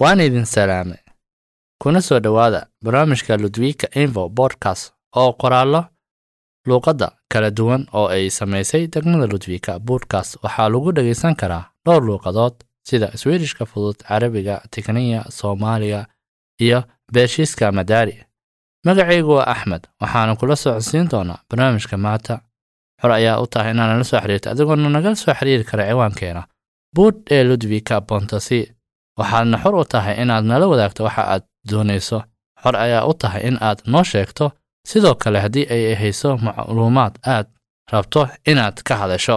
waan idin salaamay. Kuna soo dhowaada barnaamijka ludwika info bodcast oo qoraallo luuqadda kala duwan oo ay samaysay degmada ludwika bodcast waxaa lagu dhegaysan karaa dhowr luuqadood sida swedishka fudud carabiga tikniya soomaaliga iyo beeshiiska madaari magacaygu waa axmed waxaana kula socodsiin doonaa barnaamijka maanta. Xor ayaa u tahay inaad nala soo xiriirto adigoona nagala soo xiriiri kara ciwaankeena. Buud ee ludwika bontasi waxaadna xor u tahay inaad nala wadaagto waxa aad doonayso. Xor ayaa u tahay in aad noo sheegto. Sidoo kale haddii ay hayso macluumaad aad rabto inaad ka hadasho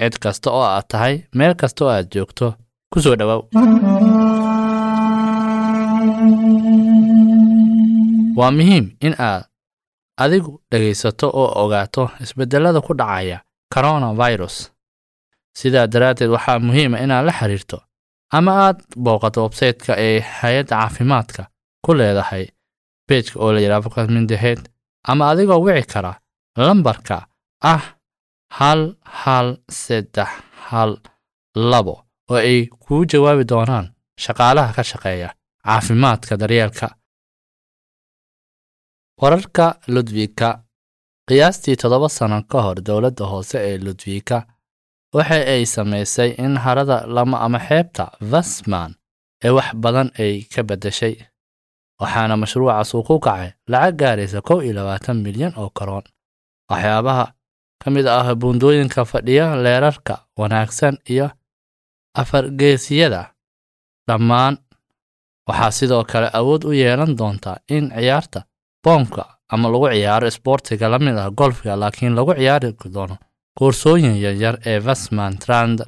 cid kasta oo aad tahay meel kasta oo aad joogto ku soo dhowow waa muhiim in aad adigu dhegaysato oo ogaato isbeddellada ku dhacaya coronavirus. Sidaa daraaddeed waxaa muhiima inaad la xiriirto ama aad booqato websayte-ka ee hay'adda caafimaadka ku leedahay bejka oo la yidhaha fokasmindaheed ama adigoo wici kara lambarka ah hal hal saddex hal labo oo ay kuu jawaabi doonaan shaqaalaha ka shaqeeya caafimaadka daryeelka. Wararka ludwika qiyaastii toddoba sano ka hor dowladda hoose ee ludwika waxa ay samaysay in harada lama ama xeebta vasman ee wax badan ay ka beddeshay waxaana mashruucaas uu ku kacay lacag gaaraysa kow iyo labaatan milyan oo karoon. Waxyaabaha ka mid ah buundooyinka fadhiya leerarka wanaagsan iyo afargeesiyada dhammaan waxaa sidoo kale awood u yeelan doontaa in ciyaarta boomka ama lagu ciyaaro isboortiga la mid ah golfka laakiin lagu ciyaari doono koorsooyin yaryar ee vasman trand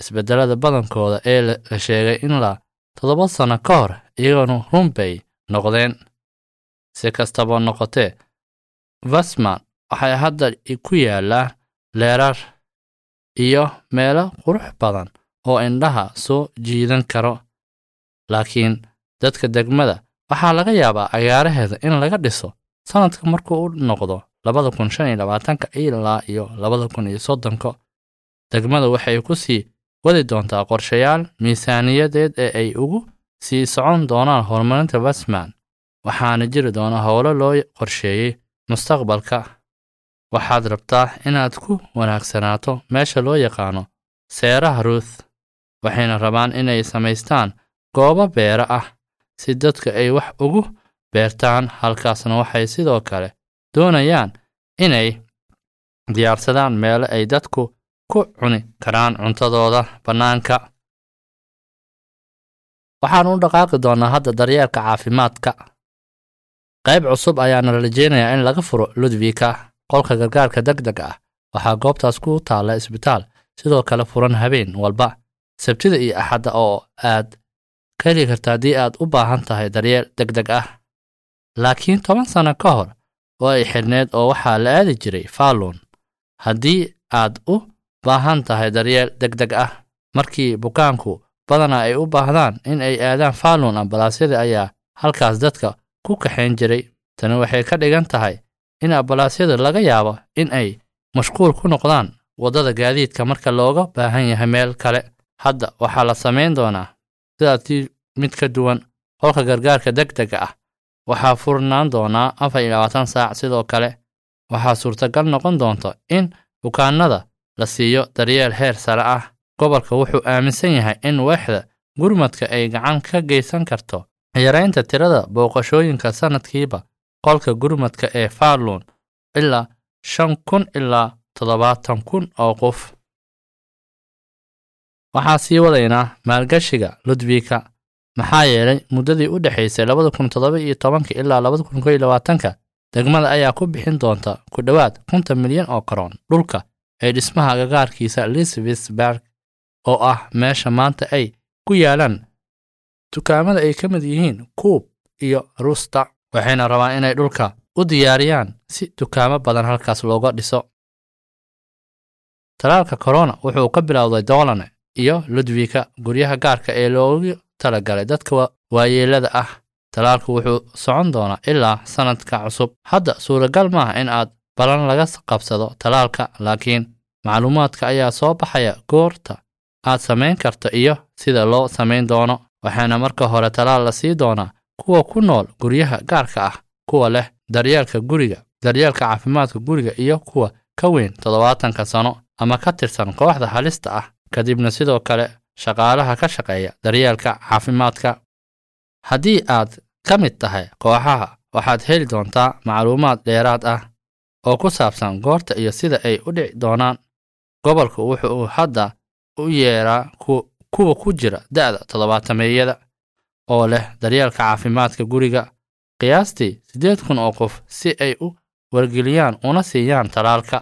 isbeddelada badankooda ee la sheegay in la toddoba sano ka hor iyaguna runbay noqdeen. Si kastaba noqotee vasman waxay hadda ku yaallaan leerar iyo meelo qurux badan oo indhaha soo jiidan karo. Laakiin dadka degmada waxaa laga yaabaa agaaraheeda in laga dhiso sannadka markuu u noqdo labada kun shan iyo labaatanka ilaa iyo labada kun iyo soddonka degmada waxay ku sii wadi doontaa qorshayaal miisaaniyadeed ee ay ugu sii socon doonaan horumarinta vasman waxaana jiri doona howlo loo qorsheeyey mustaqbalka. Waxaad rabtaa inaad ku wanaagsanaato meesha loo yaqaano seeraha ruuth waxayna rabaan inay samaystaan goobo beera ah si dadka ay wax ugu beertaan halkaasna waxay sidoo kale doonayaan inay diyaarsadaan meelo ay dadku ku cuni karaan cuntadooda bannaanka. Waxaan u dhaqaaqi doonnaa hadda daryeelka caafimaadka. Qayb cusub ayaana rajeynayaa in laga furo ludwika qolka gargaarka deg deg ah. Waxaa goobtaas ku taalla isbitaal sidoo kale furan habeen walba. Sabtida iyo axadda oo aad ka heli karta haddii aad u baahan tahay daryeel deg deg ah. Laakiin toban sano ka hor oo ay xidhneed oo waxaa la aadi jiray fallon. Haddii aad u baahan tahay daryeel deg deg ah markii bukaanku badana ay u baahdaan in ay aadaan fallon ambalaasyada ayaa halkaas dadka ku kaxayn jiray. Tani waxay ka dhigan tahay in ambalaasyada laga yaabo in ay mashquul ku noqdaan waddada gaadiidka marka looga baahan yahay meel kale. Hadda waxaa la samayn doonaa sidaasii mid ka duwan qolka gargaarka deg dega ah waxaa furnaan doonaa afar iyo labaatan saac sidoo kale. Waxaa suurtagal noqon doonta in bukaanada la siiyo daryeel heer sare ah. Gobolka wuxuu aaminsan yahay in waaxda gurmadka ay gacan ka geysan karto yaraynta tirada booqashooyinka sannadkiiba qolka gurmadka ee fallon ilaa shan kun ilaa toddobaatan kun oo qof. Waxaa sii wadaynaa maalgashiga ludwika maxaa yeelay muddadii u dhexaysay labada kun toddoba iyo tobanka ilaa labada kun kow iyo labaatanka degmada ayaa ku bixin doonta ku dhowaad konton milyan oo karoon dhulka ee dhismaha gagaarkiisa lisvisberg oo ah meesha maanta ay ku yaalaan dukaamada ay ka mid yihiin kuub iyo rusta waxayna rabaan inay dhulka u diyaariyaan si dukaamo badan halkaas looga dhiso. Talaalka korona wuxuu ka bilowday doolane iyo ludwika guryaha gaarka ee loogu talagalay dadka waayeelada ah. Talaalku wuxuu socon doonaa ilaa sannadka cusub. Hadda suuragal maaha in aad balan laga qabsado talaalka laakiin macluumaadka ayaa soo baxaya goorta aad samayn karto iyo sida loo samayn doono. Waxaana marka hore talaal la sii doonaa kuwa ku nool guryaha gaarka ah kuwa leh daryeelka guriga daryeelka caafimaadka guriga iyo kuwa ka weyn toddobaatanka sano ama ka tirsan kooxda halista ah. Kadibna sidoo kale shaqaalaha ka shaqeeya daryeelka caafimaadka. Haddii aad ka mid tahay kooxaha waxaad heli doontaa macluumaad dheeraad ah oo ku saabsan goorta iyo sida ay u dhici doonaan. Gobolku wuxuu hadda u yeeraa kuwa ku jira da'da toddobaatameeyada oo leh daryeelka caafimaadka guriga. Qiyaastii siddeed kun oo qof si ay u wargeliyaan una siiyaan talaalka.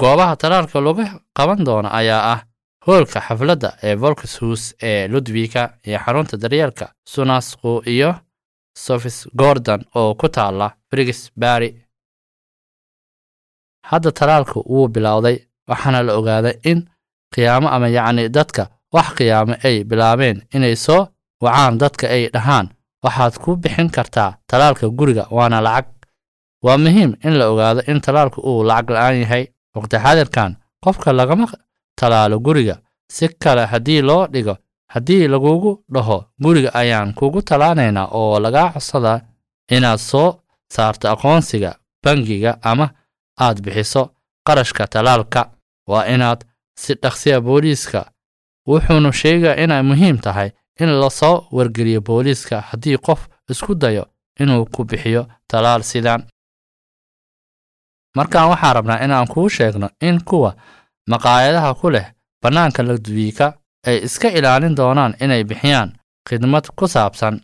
Goobaha talaalka lagu qaban doono ayaa ah hoolka xafladda ee volkshus ee ludwika iyo xarunta daryeelka sunasku iyo sofis gordon oo ku taala frigisbary hadda talaalku wuu bilowday waxaana la ogaaday in qiyaamo ama yacni dadka wax qiyaamo ay bilaabeen inay soo wacaan dadka ay dhahaan. Waxaad ku bixin kartaa talaalka guriga waana lacag. Waa muhiim in la ogaado in talaalku uu lacag la'aan yahay. Waqti xaadirkan qofka lagama talaalo guriga. Si kale haddii loo dhigo haddii lagugu dhaho guriga ayaan kugu talaanaynaa oo lagaa codsadaa inaad soo saarto aqoonsiga bangiga ama aad bixiso qarashka talaalka. Waa inaad si dhaqsiya booliiska wuxuunu sheegaa inay muhiim tahay in la soo wargeliyo booliiska haddii qof isku dayo inuu ku bixiyo talaal sidan markaan waxaan rabnaa inaan kuu sheegno in kuwa maqaayadaha ku leh bannaanka ladwiika ay iska ilaalin doonaan inay bixiyaan khidmad ku saabsan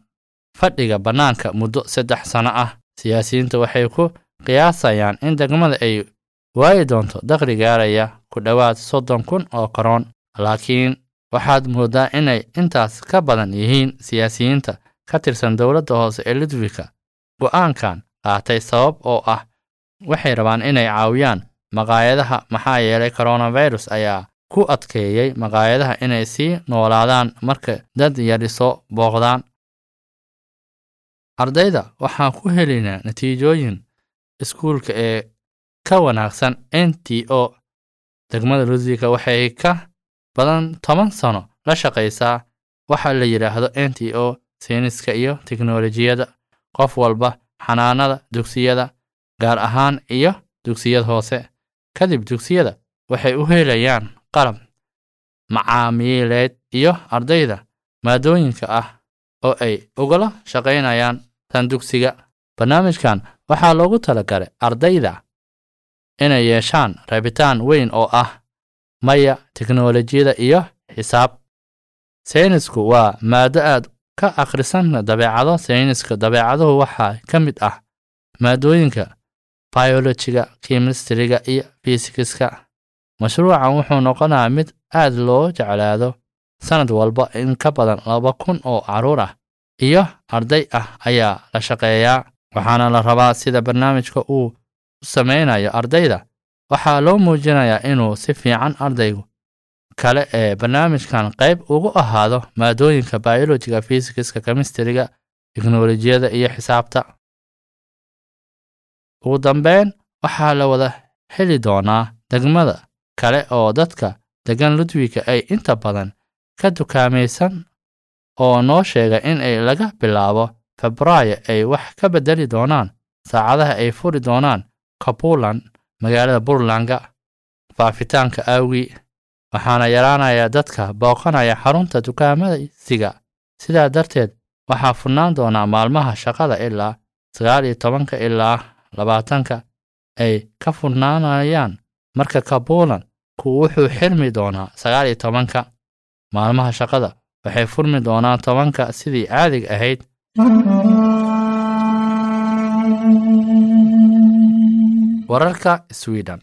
fadhiga bannaanka muddo saddex sano ah. Siyaasiyiinta waxay ku qiyaasayaan in degmada ay waayi doonto dakhli gaaraya ku dhowaad soddon kun oo karoon laakiin waxaad mooddaa inay intaas ka badan yihiin siyaasiyiinta ka tirsan dowladda hoose ee ludwika. Go'aankan qaatay sabab oo ah waxay rabaan inay caawiyaan maqaayadaha maxaa yeelay coronavirus ayaa ku adkeeyey maqaayadaha inay sii noolaadaan marka dad yari soo booqdaan. Ardayda waxaan ku helaynaa natiijooyin iskuulka ee ka wanaagsan n t o. Degmada ludwika waxay ka badan toban sano la shaqaysaa waxa la yidhaahdo n t o sayniska iyo teknolojiyadda qof walba xanaanada dugsiyada gaar ahaan iyo dugsiyada hoose kadib dugsiyada waxay u helayaan qalab macaamiileed iyo ardayda maadooyinka ah oo ay ugala shaqaynayaan tan dugsiga. Barnaamijkan waxaa loogu talagalay ardayda inay yeeshaan rabitaan weyn oo ah maya teknolojiyada iyo xisaab. Saynisku waa maado aad ka akhrisan dabeecado. Sayniska dabeecaduhu waxaa ka mid ah maadooyinka biolojiga kimistriga iyo fisikiska mashruucan wuxuu noqonayaa mid aad loo jeclaado sannad walba in ka badan laba kun oo carruur ah iyo arday ah ayaa la shaqeeyaa. Waxaana la rabaa sida barnaamijka uu u samaynayo ardayda waxaa loo muujinayaa inuu si fiican ardaygu kale ee barnaamijkan qayb ugu ahaado maadooyinka biolojiga fisikiska kemistriga teknolojiyada iyo xisaabta ugu dambeyn waxaa la wada heli doonaa degmada kale oo dadka degan ludwika ay inta badan ka dukaamaysan oo noo sheega in ay laga bilaabo febraayo ay wax ka beddeli doonaan saacadaha ay furi doonaan kapuland magaalada burlanga. Faafitaanka aawgii waxaana yaraanaya dadka booqanaya xarunta dukaamaysiga. Sidaa darteed waxaa furnaan doonaa maalmaha shaqada ilaa sagaal iyo tobanka ilaa labaatanka ay ka furnaanayaan marka kapuland ku wuxuu xirmi doonaa sagaal iyo tobanka maalmaha shaqada. Waxay furmi doonaan tobanka sidii caadiga ahayd. Wararka sweden.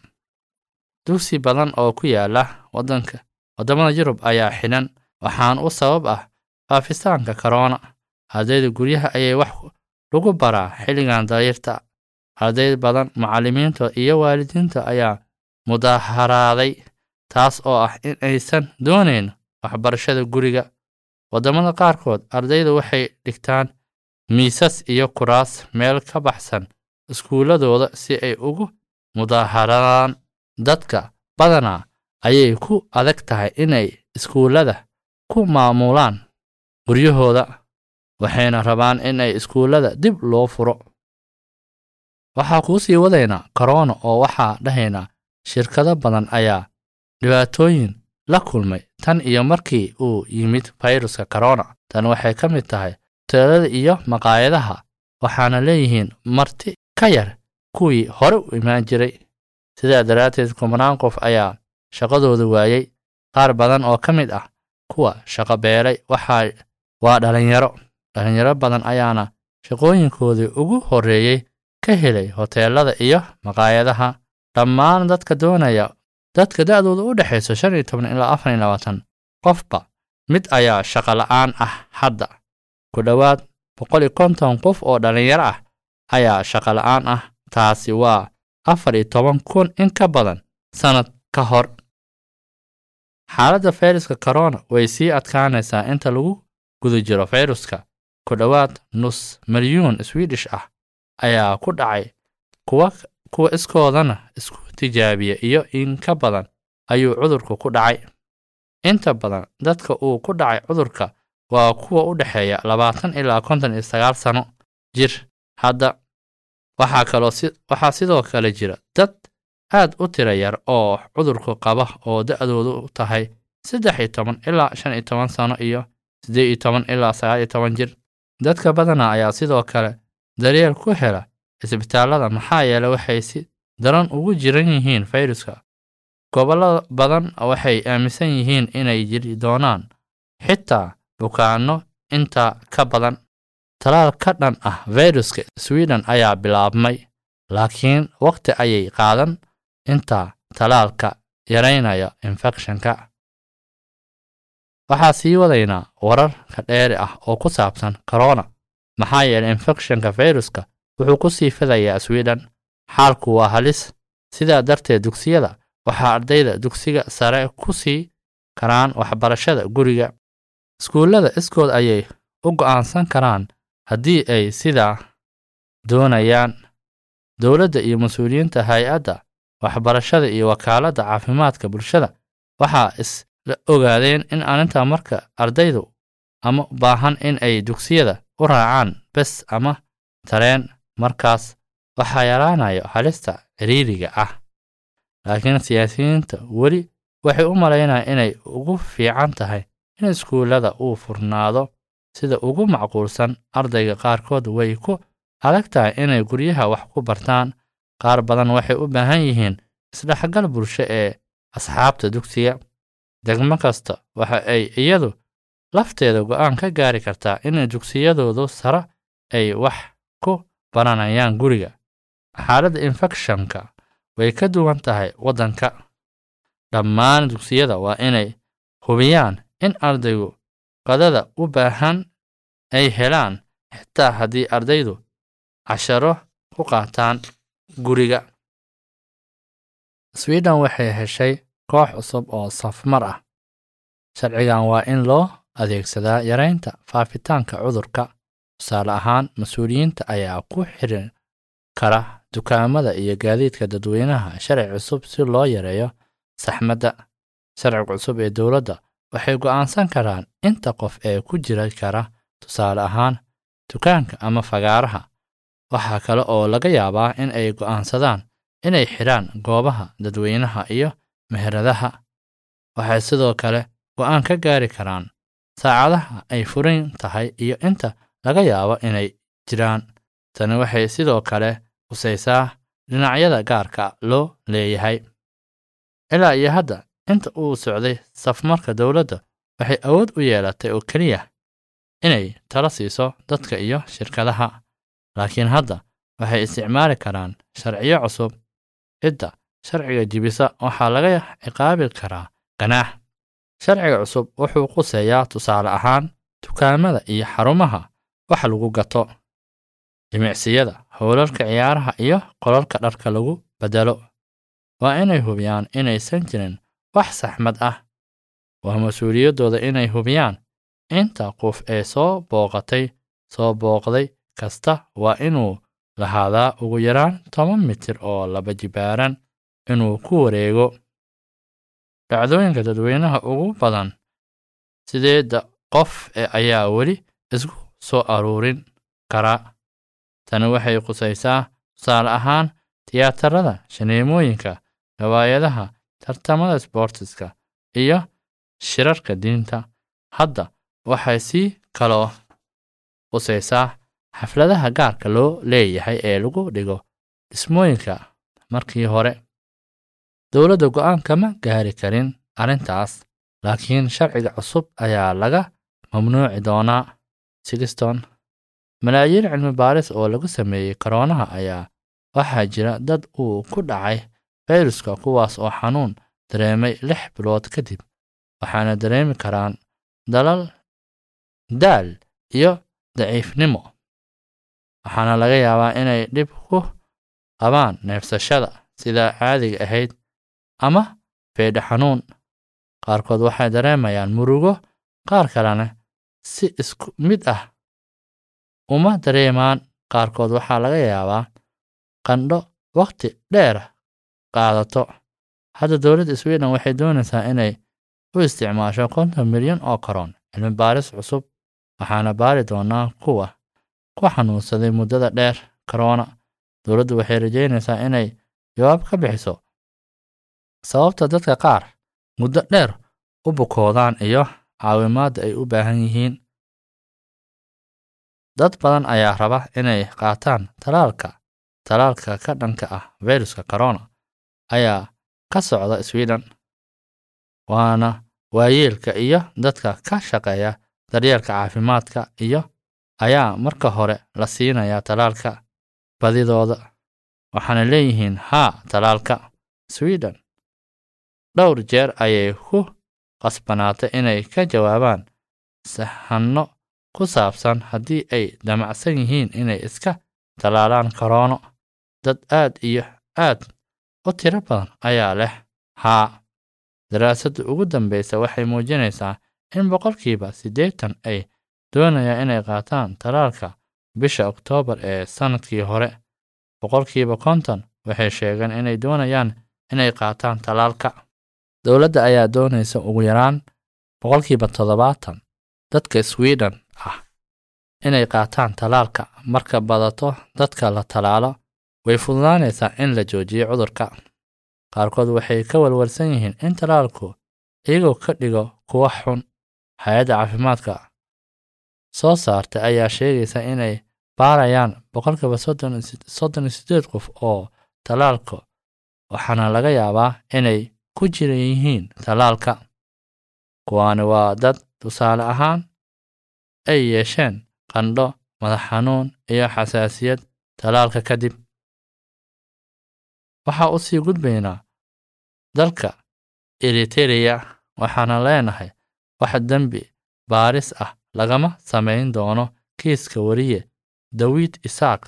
Dugsi badan oo ku yaalla wadanka waddamada yurub ayaa xidhan waxaan u sabab ah faafistaanka korona ardayda guryaha ayay wax lagu baraa xilligan dayirta arday badan macallimiinta iyo waalidiinta ayaa mudaharaaday taas oo ah in aysan doonayn waxbarashada guriga. Waddamada qaarkood ardayda waxay dhigtaan miisas iyo kuraas meel ka baxsan iskuulladooda si ay ugu mudaaharadaan dadka badanaa ayay ku adag tahay inay iskuullada ku maamulaan guryahooda waxayna rabaan in ay iskuullada dib loo furo waxaa kuu sii wadaynaa korona oo waxaa dhahaynaa shirkado badan ayaa dhibaatooyin la kulmay tan iyo markii uu yimid fayruska korona tan waxay ka mid tahay hoteelada iyo maqaayadaha waxaana leeyihiin marti ka yar kuwii hore u imaan jiray. Sidaa daraadteed kumanaan qof ayaa shaqadooda waayey qaar badan oo ka mid ah kuwa shaqo beelay waxaa waa dhallinyaro dhallinyaro badan ayaana shaqooyinkoodii ugu horreeyey ka helay hoteelada iyo maqaayadaha. Dhammaan dadka doonaya dadka da'dooda u dhexayso shan iyo toban ilaa afar iyo labaatan qofba mid ayaa shaqo la'aan ah hadda. Ku dhowaad boqol iyo konton qof oo dhallinyaro ah ayaa shaqo la'aan ah. Taasi waa afar iyo toban kun in ka badan sannad ka hor. Xaaladda fayruska korona way sii adkaanaysaa inta lagu guda jiro fayruska ku dhowaad nus milyuun swidish ah ayaa ku dhacay kuwa kuwa iskoodana isku tijaabiya iyo in ka badan ayuu cudurku ku dhacay. Inta badan dadka uu ku dhacay cudurka waa kuwa u dhexeeya labaatan ilaa konton iyo sagaal sano jir. Hadda waxaa kaloo waxaa sidoo kale jira dad aad u tira yar oo cudurku qaba oo da'doodu tahay saddex iyo toban ilaa shan iyo toban sano iyo siddeed iyo toban ilaa sagaal iyo toban jir. Dadka badana ayaa sidoo kale daryeel ku hela isbitaallada maxaa yeelay waxay si daran ugu jiran yihiin fayruska gobollo badan waxay aaminsan yihiin inay jiri doonaan xitaa bukaanno intaa ka badan. Talaal ka dhan ah fayruska sweden ayaa bilaabmay laakiin waqti ayay qaadan intaa talaalka yaraynaya infekshanka. Waxaa sii wadaynaa wararka dheeri ah oo ku saabsan korona maxaa yeelay infekshanka fayruska wuxuu ku sii fidayaa sweden. Xaalku waa halis. Sidaa darteed dugsiyada waxaa ardayda dugsiga sare ku sii karaan waxbarashada guriga. Iskuullada iskood ayay u go'aansan karaan haddii ay sidaa doonayaan. Dowladda iyo mas'uuliyiinta hay'adda waxbarashada iyo wakaaladda caafimaadka bulshada waxaa isla ogaadeen in arrintaa marka ardaydu ama baahan in ay dugsiyada u raacaan bes ama tareen markaas waxaa yaraanayo halista ciriiriga ah. Laakiin siyaasiyiinta weli waxay u malaynayaan inay ugu fiican tahay in iskuullada uu furnaado sida ugu macquulsan ardayga qaarkood way ku adag tahay inay guryaha wax ku bartaan. Qaar badan waxay u baahan yihiin isdhexgal bulsho ee asxaabta dugsiga. Degmo kasta waxa ay iyadu lafteeda go'aan ka gaari kartaa in dugsiyadoodu sare ay wax ku baranayaan guriga. Xaaladda infekshanka way ka duwan tahay waddanka. Dhammaan dugsiyada waa inay hubiyaan in ardaygu qadada u baahan ay helaan xitaa haddii ardaydu casharo ku qaataan guriga. Sweden waxay heshay koox cusub oo safmar ah. Sharcigan waa in loo adeegsadaa yaraynta faafitaanka cudurka. Tusaale ahaan mas'uuliyiinta ayaa ku xirin kara dukaamada iyo gaadiidka dadweynaha sharci cusub si loo yareeyo saxmadda. Sharciga cusub ee dowladda waxay go'aansan karaan inta qof ee ku jira kara tusaale ahaan dukaanka ama fagaaraha. Waxaa kale oo laga yaabaa in ay go'aansadaan inay xidhaan goobaha dadweynaha iyo meheradaha. Waxay sidoo kale go'aan ka gaari karaan saacadaha ay furan tahay iyo inta laga yaabo inay jiraan. Tani waxay sidoo kale khusaysaa dhinacyada gaarka loo leeyahay. Ilaa iyo hadda inta uu socday safmarka dowladda waxay awood u yeelatay oo keliya inay tala siiso dadka iyo shirkadaha. Laakiin hadda waxay isticmaali karaan sharciyo cusub cidda sharciga jibisa waxaa laga ciqaabi karaa ganaax sharciga cusub wuxuu quseeyaa tusaale ahaan dukaamada iyo xarumaha wax lagu gato jimicsiyada howlalka ciyaaraha iyo qolalka dharka lagu beddelo. Waa inay hubiyaan inaysan jirin wax saxmad ah. Waa mas'uuliyaddooda inay hubiyaan inta qof ee soo booqatay soo booqday kasta waa inuu lahaadaa ugu yaraan toban mitir oo laba jibaaran inuu ku wareego dhacdooyinka dadweynaha ugu badan sideedda qof ee ayaa weli isku soo aruurin karaa tani waxay qusaysaa tusaale ahaan tiyaatarada shaneemooyinka gawaayadaha tartamada sboortiska iyo shirarka diinta. Hadda waxay sii kaloo qusaysaa xafladaha gaarka loo leeyahay ee lagu dhigo dhismooyinka markii hore dowladda go'aan kama gaari karin arrintaas laakiin sharciga cusub ayaa laga mamnuuci doonaa. Sigiston malaayiin cilmi baaris oo lagu sameeyey koroonaha ayaa waxaa jira dad uu ku dhacay fayruska kuwaas oo xanuun dareemay lix bilood kadib waxaana dareemi karaan dalal daal iyo daciifnimo. Waxaana laga yaabaa inay dhib ku qabaan neefsashada sida caadiga ahayd ama feedha xanuun. Qaarkood waxay dareemayaan murugo qaar kalena si isku mid ah uma dareemaan. Qaarkood waxaa laga yaabaa qandho wakhti dheer qaadato. Hadda dowladda sweden waxay doonaysaa inay u isticmaasho konton milyan oo koron cilmi baaris cusub waxaana baari doonaa kuwa ku xanuunsaday muddada dheer korona dowladdu waxay rajaynaysaa inay jawaab ka bixiso sababta dadka qaar muddo dheer u bukoodaan iyo caawimaadda ay u baahan yihiin dad badan ayaa raba inay qaataan talaalka. Talaalka ka dhanka ah fayruska corona ayaa ka socda sweden waana waayeelka iyo dadka ka shaqeeya daryeelka caafimaadka iyo ayaa marka hore la siinayaa talaalka badidooda waxaana leeyihiin haa talaalka sweden dhowr jeer ayay ku qasbanaatay inay ka jawaabaan sahanno ku saabsan haddii ay damacsan yihiin inay iska talaalaan koroono dad aad iyo aad u tiro badan ayaa leh haa daraasadda ugu dambaysa waxay muujinaysaa in boqolkiiba siddeetan ay doonayaan inay qaataan talaalka bisha oktoobar ee sannadkii hore. Boqolkiiba konton waxay sheegeen inay doonayaan inay qaataan talaalka dowladda ayaa doonaysa ugu yaraan boqolkiiba toddobaatan dadka sweden ah inay qaataan talaalka marka badato dadka la talaalo way fududaanaysaa in la joojiyo cudurka qaarkood waxay ka walwalsan yihiin in talaalku iyagoo ka dhigo kuwa xun hay'adda caafimaadka soo saartay ayaa sheegaysa inay baarayaan boqolkiiba soddon iyo siddeed qof oo talaalka waxaana laga yaabaa inay ku jira yihiin talaalka kuwaani waa dad tusaale ahaan ay yeesheen qandho madax xanuun iyo xasaasiyad talaalka kadib waxaa u sii gudbaynaa dalka eritereya waxaana leenahay wax dembi baaris ah lagama samayn doono kiiska wariye dawid isaaq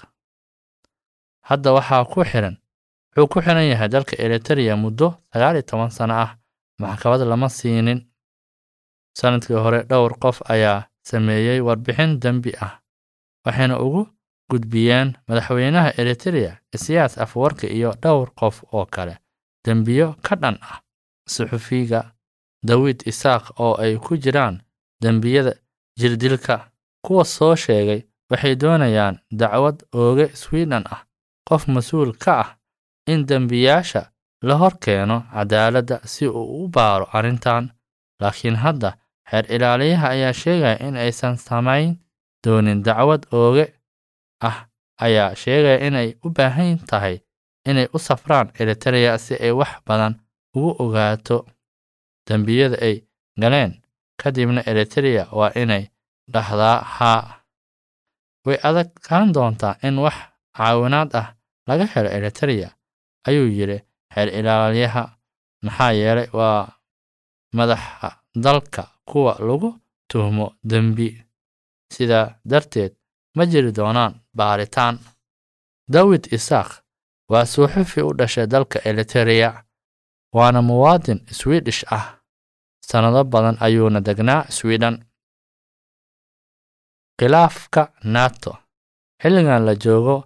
hadda waxaa ku xiran wuxuu ku xiran yahay dalka eritereya muddo sagaal iyo toban sano ah. Maxkamad lama siinin. Sanadkii hore dhowr qof ayaa sameeyey warbixin dembi ah waxayna ugu gudbiyeen madaxweynaha eritereya isiyaas afwarka iyo dhowr qof oo kale. Dembiyo ka dhan ah suxufiga dawid isaaq oo ay ku jiraan dembiyada jirdilka kuwa soo sheegay waxay doonayaan dacwad ooge sweden ah qof mas'uul ka ah in dembiyaasha la hor keeno cadaaladda si uu u baaro arrintan. Laakiin hadda xeer ilaaliyaha ayaa sheegaya in aysan samayn doonin dacwad ooge ah ayaa sheegaya inay u baahan tahay inay u safraan eritereya si ay wax badan ugu ogaato dembiyada ay galeen. Kadibna eritereya waa inay dhahdaa haa way adagkaan doontaa in wax caawinaad ah laga helo eritereya ayuu yidhi xeer ilaaliyaha maxaa yeelay waa madaxa dalka kuwa lagu tuhmo dembi. Sidaa darteed ma jiri doonaan baaritaan. Dawid isaaq waa suuxufi u dhashay dalka eritereya waana muwaadin swidish ah. Sannado badan ayuuna degnaa sweden. Khilaafka nato xilligan la joogo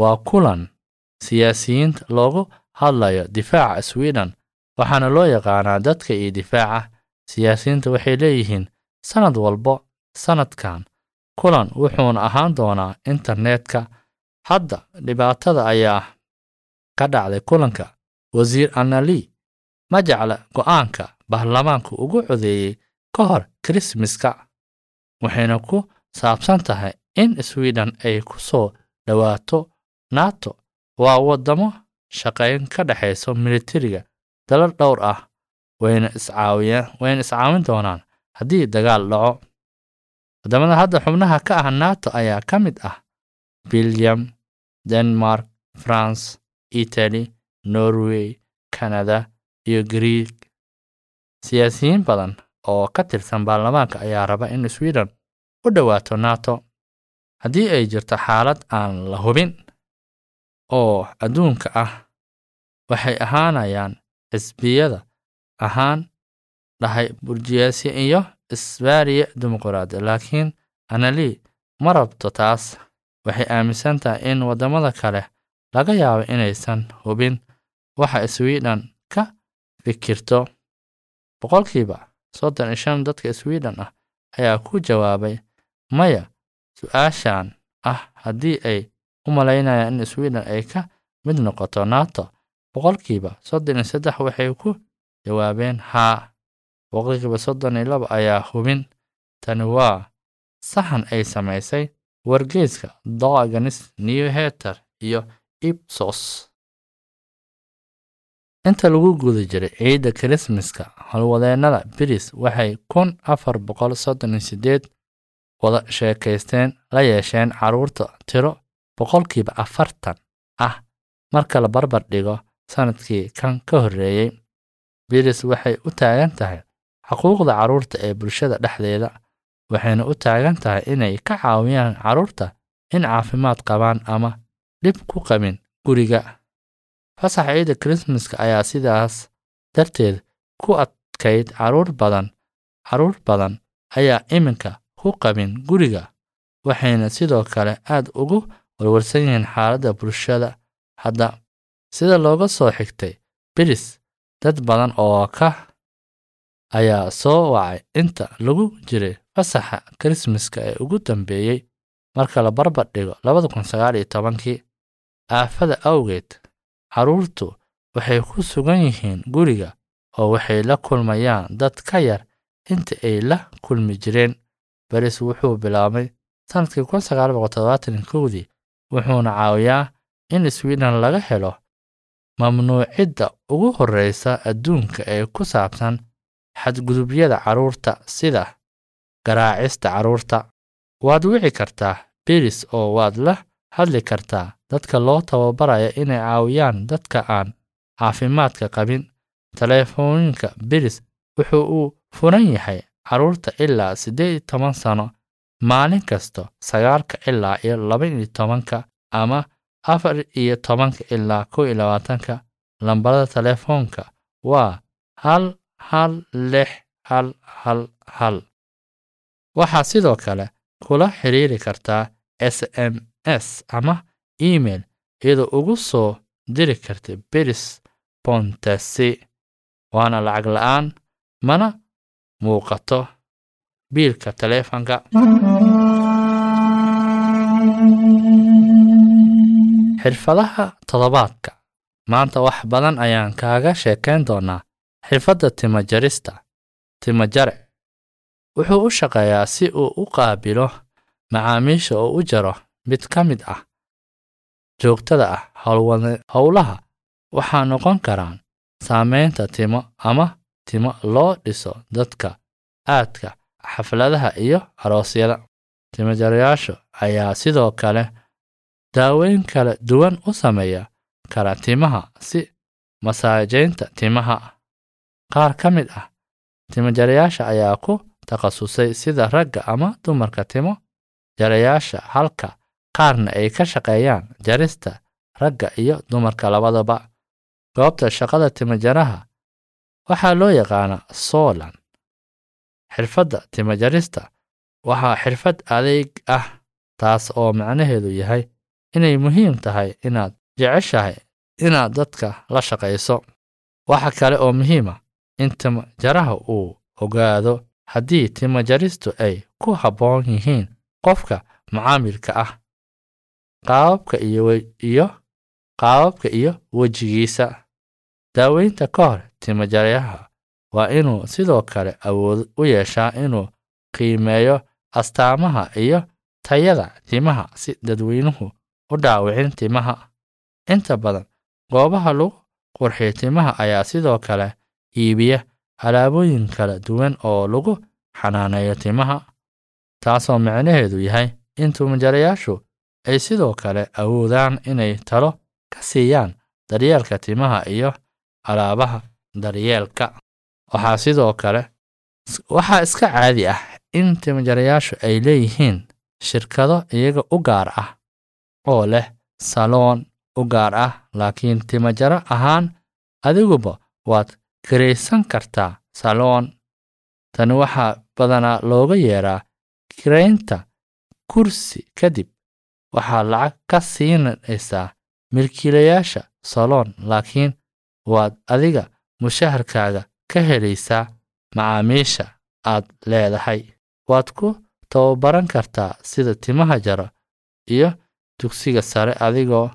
waa kulan siyaasiyiinta loogu hadlayo difaaca sweden waxaana loo yaqaanaa dadka iyo difaaca. Siyaasiyiinta waxay leeyihiin sannad walbo sannadkan kulan wuxuuna ahaan doonaa internetka. Hadda dhibaatada ayaa ka dhacday kulanka wasiir anali. Ma jecla go'aanka baarlamaanku ugu codeeyey ka hor kirismaska waxayna ku saabsan tahay in sweden ay ku soo dhowaato nato waa waddamo shaqayn ka dhexayso militariga dalal dhowr ah wayna iscaawiyaan iscaawin doonaan haddii dagaal dhaco. Waddamada hadda xubnaha ka ah nato ayaa ka mid ah belgium denmark france italy norway canada iyo greeg siyaasiyiin badan oo ka tirsan baarlamaanka ayaa raba in sweden u dhowaato nato haddii ay jirto xaalad aan la hubin oo adduunka ah waxay ahaanayaan xisbiyada ahaan dhahay burjiyaasi iyo isbaariya dimuqraadi laakiin anali ma rabto taas. Waxay aaminsan tahay in waddamada kale laga yaabo inaysan hubin waxa sweden ka fikirto. Boqolkiiba soddon iyo shan dadka sweden ah ayaa ku jawaabay maya su'aashan ah haddii ay u malaynayaan in sweden ay ka mid noqoto nato. Boqolkiiba soddon iyo saddex waxay ku jawaabeen haa boqolkiiba soddon iyo laba ayaa hubin. Tani waa sahan ay samaysay wargeyska doganis new heter iyo ibsos inta lagu guda jiray ciidda kirismaska howlwadeennada biris waxay kun afar boqol soddon iyo siddeed wada sheekaysteen la yeesheen carruurta tiro boqolkiiba afartan ah marka la barbar dhigo sannadkii kan ka horreeyey biris waxay u taagan tahay xuquuqda carruurta ee bulshada dhexdeeda waxayna u taagan tahay inay ka caawiyaan carruurta in caafimaad qabaan ama dhib ku qabin guriga. Fasaxa ciidda kirismaska ayaa sidaas darteed ku adkayd carruur badan carruur badan ayaa iminka ku qabin guriga waxayna sidoo kale aad ugu warwarsan yihiin xaaladda bulshada. Hadda sida looga soo xigtay biris dad badan oo ka ayaa soo wacay inta lagu jiray fasaxa kirismaska ee ugu dambeeyey marka la barbar dhigo labada kun sagaal iyo tobankii. Aafada awgeed carruurtu waxay ku sugan yihiin guriga oo waxay la kulmayaan dad ka yar inta ay la kulmi jireen. Baris wuxuu bilaabay sannadkii kun sagaal boqol todobaatan kowdii wuxuuna caawiyaa in sweden laga helo mamnuucidda ugu horreysa adduunka ee ku saabsan xadgudubyada carruurta sida garaacista carruurta. Waad wici kartaa biris oo waad la hadli kartaa dadka loo tababaraya inay caawiyaan dadka aan caafimaadka qabin. Teleefooyinka biris wuxuu uu furan yahay carruurta ilaa siddeed toban sano maalin kasta sagaalka ilaa iyo laba iyo tobanka ama afar iyo tobanka ilaa kow iyo labaatanka lambarada telefoonka waa hal hal lix hal hal hal. Waxaad sidoo kale kula xiriiri kartaa s m s ama email iyadoo ugu soo diri karta biris bontesi waana lacag la'aan mana muuqato biilka taleefanka xirfadaha toddobaadka. Maanta wax badan ayaan kaaga sheekayn doonaa. Xirfadda timo jarista timo jare wuxuu u shaqeeyaa si uu u qaabilo macaamiisha oo u jaro mid ka mid ah joogtada ah howlaha waxaa noqon karaan saamaynta timo ama timo loo dhiso dadka aadka xafladaha iyo aroosyada. Timojarayaasha ayaa sidoo kale daaweyn kala duwan u sameeya kara timaha si masaajaynta timaha. Qaar ka mid ah timojarayaasha ayaa ku takhasusay sida ragga ama dumarka timo jarayaasha halka qaarna ay ka shaqeeyaan jarista ragga iyo dumarka labadaba. Goobta shaqada timojaraha waxaa loo yaqaanaa soolan xirfadda timojarista waxaa xirfad adeeg ah taas oo macnaheedu yahay inay muhiim tahay inaad jeceshahay inaad dadka la shaqayso waxa kale oo muhiima in timojaraha uu ogaado haddii timojaristu ay ku habboon yihiin qofka macaamilka ah qaababka iyo iyo qaababka iyo wejigiisa. Daaweynta ka hor timajaryaha waa inuu sidoo kale awood u yeeshaa inuu qiimeeyo astaamaha iyo tayada timaha si dadweynuhu u dhaawicin timaha. Inta badan goobaha lagu qurxiyo timaha ayaa sidoo kale iibiya alaabooyin kala duwan oo lagu xanaaneeyo timaha taasoo micnaheedu yahay in timajarayaashu ay sidoo kale awoodaan inay talo ka siiyaan daryeelka timaha iyo alaabaha daryeelka waxaa sidoo kale waxaa iska caadi ah in timajarayaashu ay leeyihiin shirkado iyaga u gaar ah oo leh saloon u gaar ah laakiin timajaro ahaan adiguba waad kiraysan kartaa saloon. Tani waxaa badanaa looga yeeraa kiraynta kursi kadib. Waxaa lacag ka siinaysaa milkiilayaasha saloon laakiin waad adiga mushaharkaaga ka helaysaa macaamiisha aad leedahay. Waad ku tababaran kartaa sida timaha jaro iyo dugsiga sare adigoo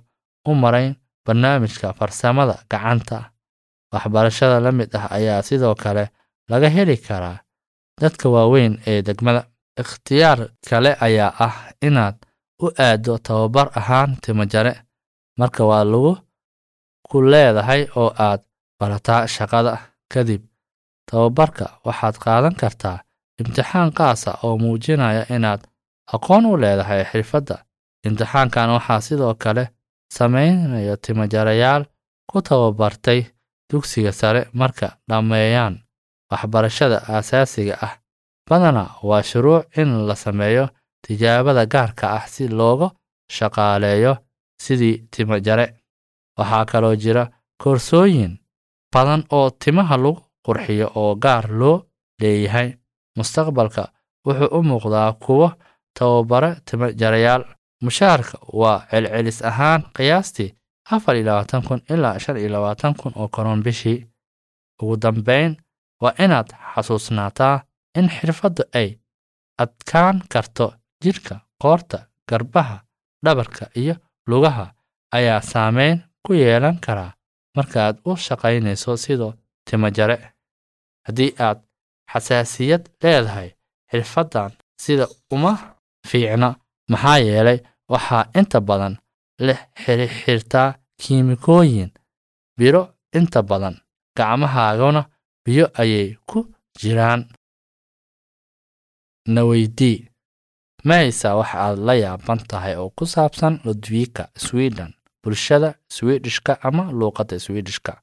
u marayn barnaamijka farsamada gacanta. Waxbarashada la mid ah ayaa sidoo kale laga heli karaa dadka waaweyn ee degmada. Ikhtiyaar kale ayaa ah inaad u aaddo tababar ahaan timajare marka waa lagu ku leedahay oo aad barataa shaqada kadib tababarka waxaad qaadan kartaa imtixaan qaasa oo muujinaya inaad aqoon u leedahay xirfadda. Imtixaankan waxaa sidoo kale sameynaya timajarayaal ku tababartay dugsiga sare marka dhammeeyaan waxbarashada aasaasiga ah. Badanaa waa shuruuc in la sameeyo tijaabada gaarka ah si looga shaqaaleeyo sidii timajare. Waxaa kaloo jira koorsooyin badan oo timaha lagu qurxiyo oo gaar loo leeyahay. Mustaqbalka wuxuu u muuqdaa kuwo tababare timajarayaal mushaharka waa celcelis ahaan qiyaastii afar iyo labaatan kun ilaa shan iyo labaatan kun oo koron bishii. Ugu dambayn waa inaad xasuusnaataa in xirfaddu ay adkaan karto jidhka qoorta garbaha dhabarka iyo lugaha ayaa saameyn ku yeelan karaa markaaad u shaqaynayso sidoo timajare haddii aad xasaasiyad leedahay xirfaddan sida uma fiicna maxaa yeelay waxaa inta badan la xirxirtaa kiimikooyin biro inta badan gacmahaaguna biyo ayay ku jiraan. Na weydii wax aad la yaaban tahay oo ku saabsan ludwika sweden bulshada swidishka ama luuqadda swidishka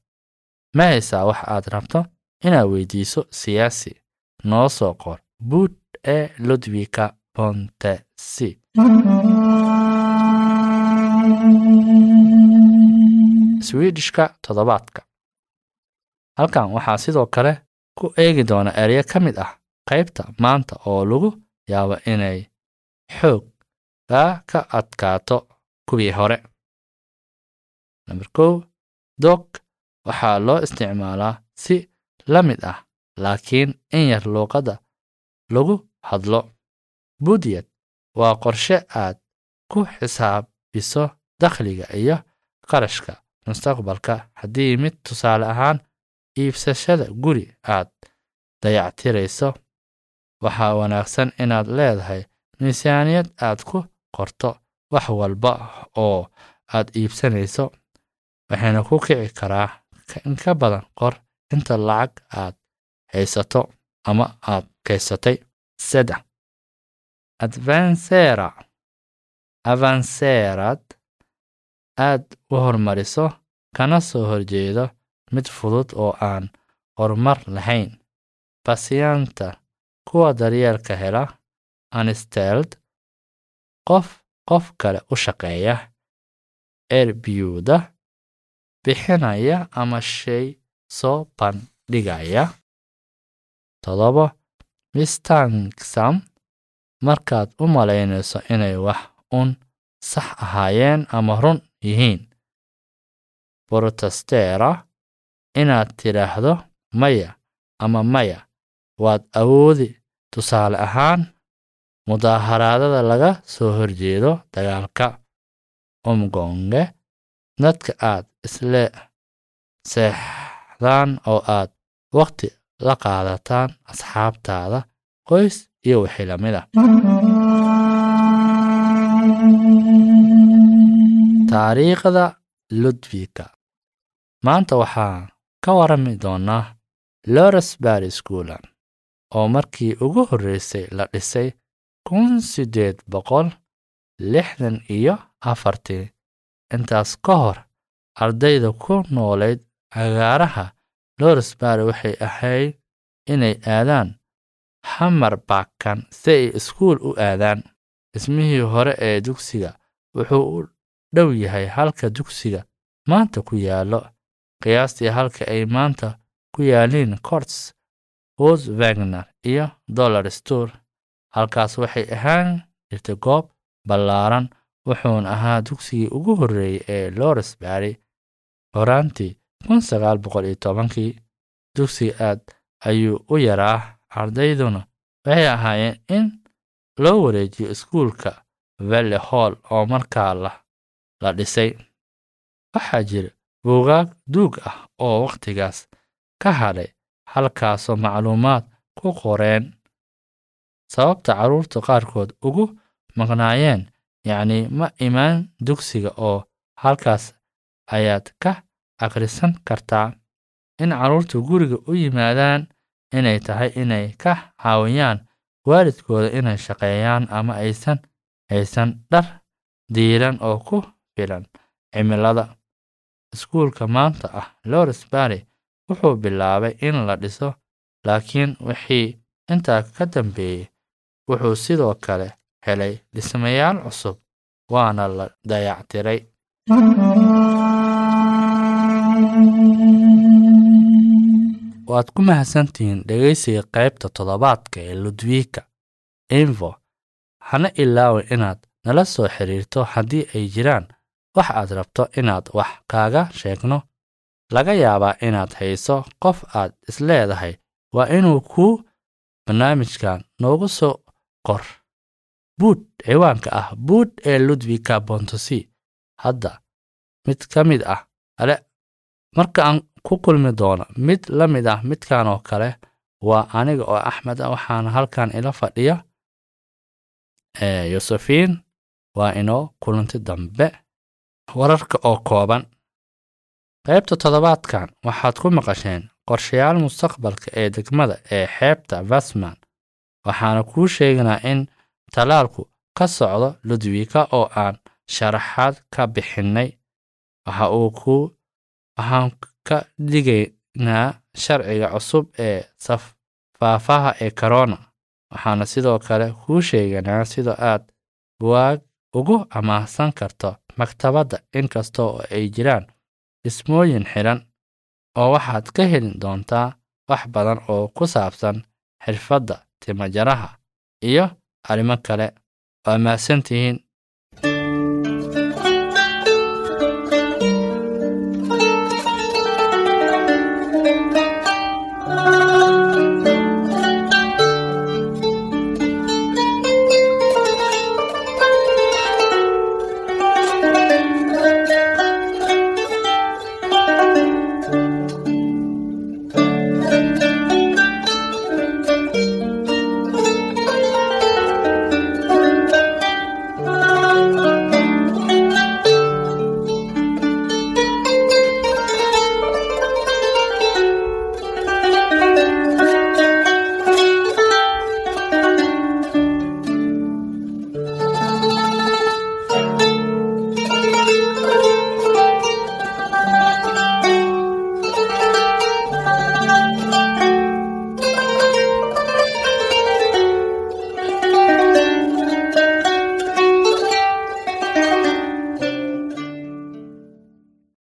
ma haysaa wax aad rabto inaad weydiiso siyaasi? Noo soo qor buud ee ludwika bontesi swidishka toddobaadka. Halkan waxaa sidoo kale ku eegi doona ereyo ka mid ah qaybta maanta oo lagu yaabo inay xoog gaa ka adkaato kuwii hore namber kow dog waxaa loo isticmaalaa si la mid ah laakiin in yar luuqadda lagu hadlo. Budyad waa qorshe aad ku xisaabiso dakhliga iyo qarashka mustaqbalka. Haddii mid tusaale ahaan iibsashada guri aad dayactirayso waxaa wanaagsan inaad leedahay miisaaniyad aad ku qorto wax walba oo aad iibsanayso waxayna ku kici karaa in ka badan qor inta lacag aad haysato ama aad kaysatay. Saddex advansera avanserad aad u hormariso kana soo horjeedo mid fudud oo aan horumar lahayn. Basiyanta kuwa daryeelka hela ansteld qof qof kale u shaqeeya. Erbiyuuda bixinaya ama shay soo bandhigaya. Toddoba mistanksam markaad u malaynayso inay wax un sax ahaayeen ama run yihiin. Brotestera inaad tidhaahdo maya ama maya waad awoodi tusaale ahaan mudaaharaadada laga soo horjeedo dagaalka. Umgonge dadka aad isle seexdaan oo aad wakhti la qaadataan asxaabtaada qoys iyo wixii la mid ah. Taariikhda ludwika maanta waxaan ka warami doonaa loresbury schoolan oo markii ugu horreysay la dhisay kun siddeed boqol lixdan iyo afartii. Intaas ka hor ardayda ku noolayd cagaaraha loresbury waxay ahayd inay aadaan hamarbakan si ay iskuul u aadaan. Dhismihii hore ee dugsiga wuxuu u dhow yahay halka dugsiga maanta ku yaallo. Qiyaastii halka ay maanta ku yaaliin corts wos wagner iyo dollar store halkaas waxay ahaan jirtay goob ballaaran wuxuuna ahaa dugsigii ugu horreeyey ee loresbury horaantii kun sagaal boqol iyo tobankii dugsiga aad ayuu u yaraa ardayduna waxay ahaayeen in loo wareejiyo iskuulka valley hall oo markaa la la dhisay. Waxaa jira buugaag duug ah oo wakhtigaas ka hadhay halkaasoo macluumaad ku qoreen. Sababta carruurta qaarkood ugu maqnaayeen yacnii ma imaan dugsiga oo halkaas ayaad ka akhrisan kartaa in carruurtu guriga u yimaadaan inay tahay inay ka caawiyaan waalidkooda inay shaqeeyaan ama aysan haysan dhar diiran oo ku filan. Cimilada iskuulka maanta ah loresbury wuxuu bilaabay in la dhiso laakiin wixii intaa ka dambeeyey wuxuu sidoo kale helay dhismayaal cusub waana la dayactiray waad ku mahadsantihiin dhegaysiga qaybta toddobaadka ee ludwika. Info hana ilaawin inaad nala soo xiriirto haddii ay jiraan. Wax aad rabto inaad wax kaaga sheegno. Laga yaabaa inaad hayso qof aad isleedahay waa inuu kuu barnaamijkan noogu soo qor buud ciwaanka ah. Buud ee ludwika bontosi hadda mid ka mid ah ale marka aan ku kulmi doono mid la mid ah midkan oo kale waa aniga oo axmed ah waxaana halkan ila fadhiya. Yosefiin waa inoo kulanti dambe. Wararka oo kooban. Qaybta toddobaadkan waxaad ku maqasheen qorshayaal mustaqbalka ee degmada ee xeebta vasman waxaana kuu sheeganaa in talaalku ka socdo ludwika oo aan sharaxaad ka bixinnay waxa uu ku waxaan ka dhigaynaa sharciga cusub ee safaafaha ee corona. Waxaana sidoo kale kuu sheeganaa sida aad buwaag ugu amaahsan karto maktabadda inkasta oo ay jiraan dhismooyin xidhan oo waxaad ka heli doontaa wax badan oo ku saabsan xirfadda timajaraha iyo arrimo kale. Waa mahadsantihiin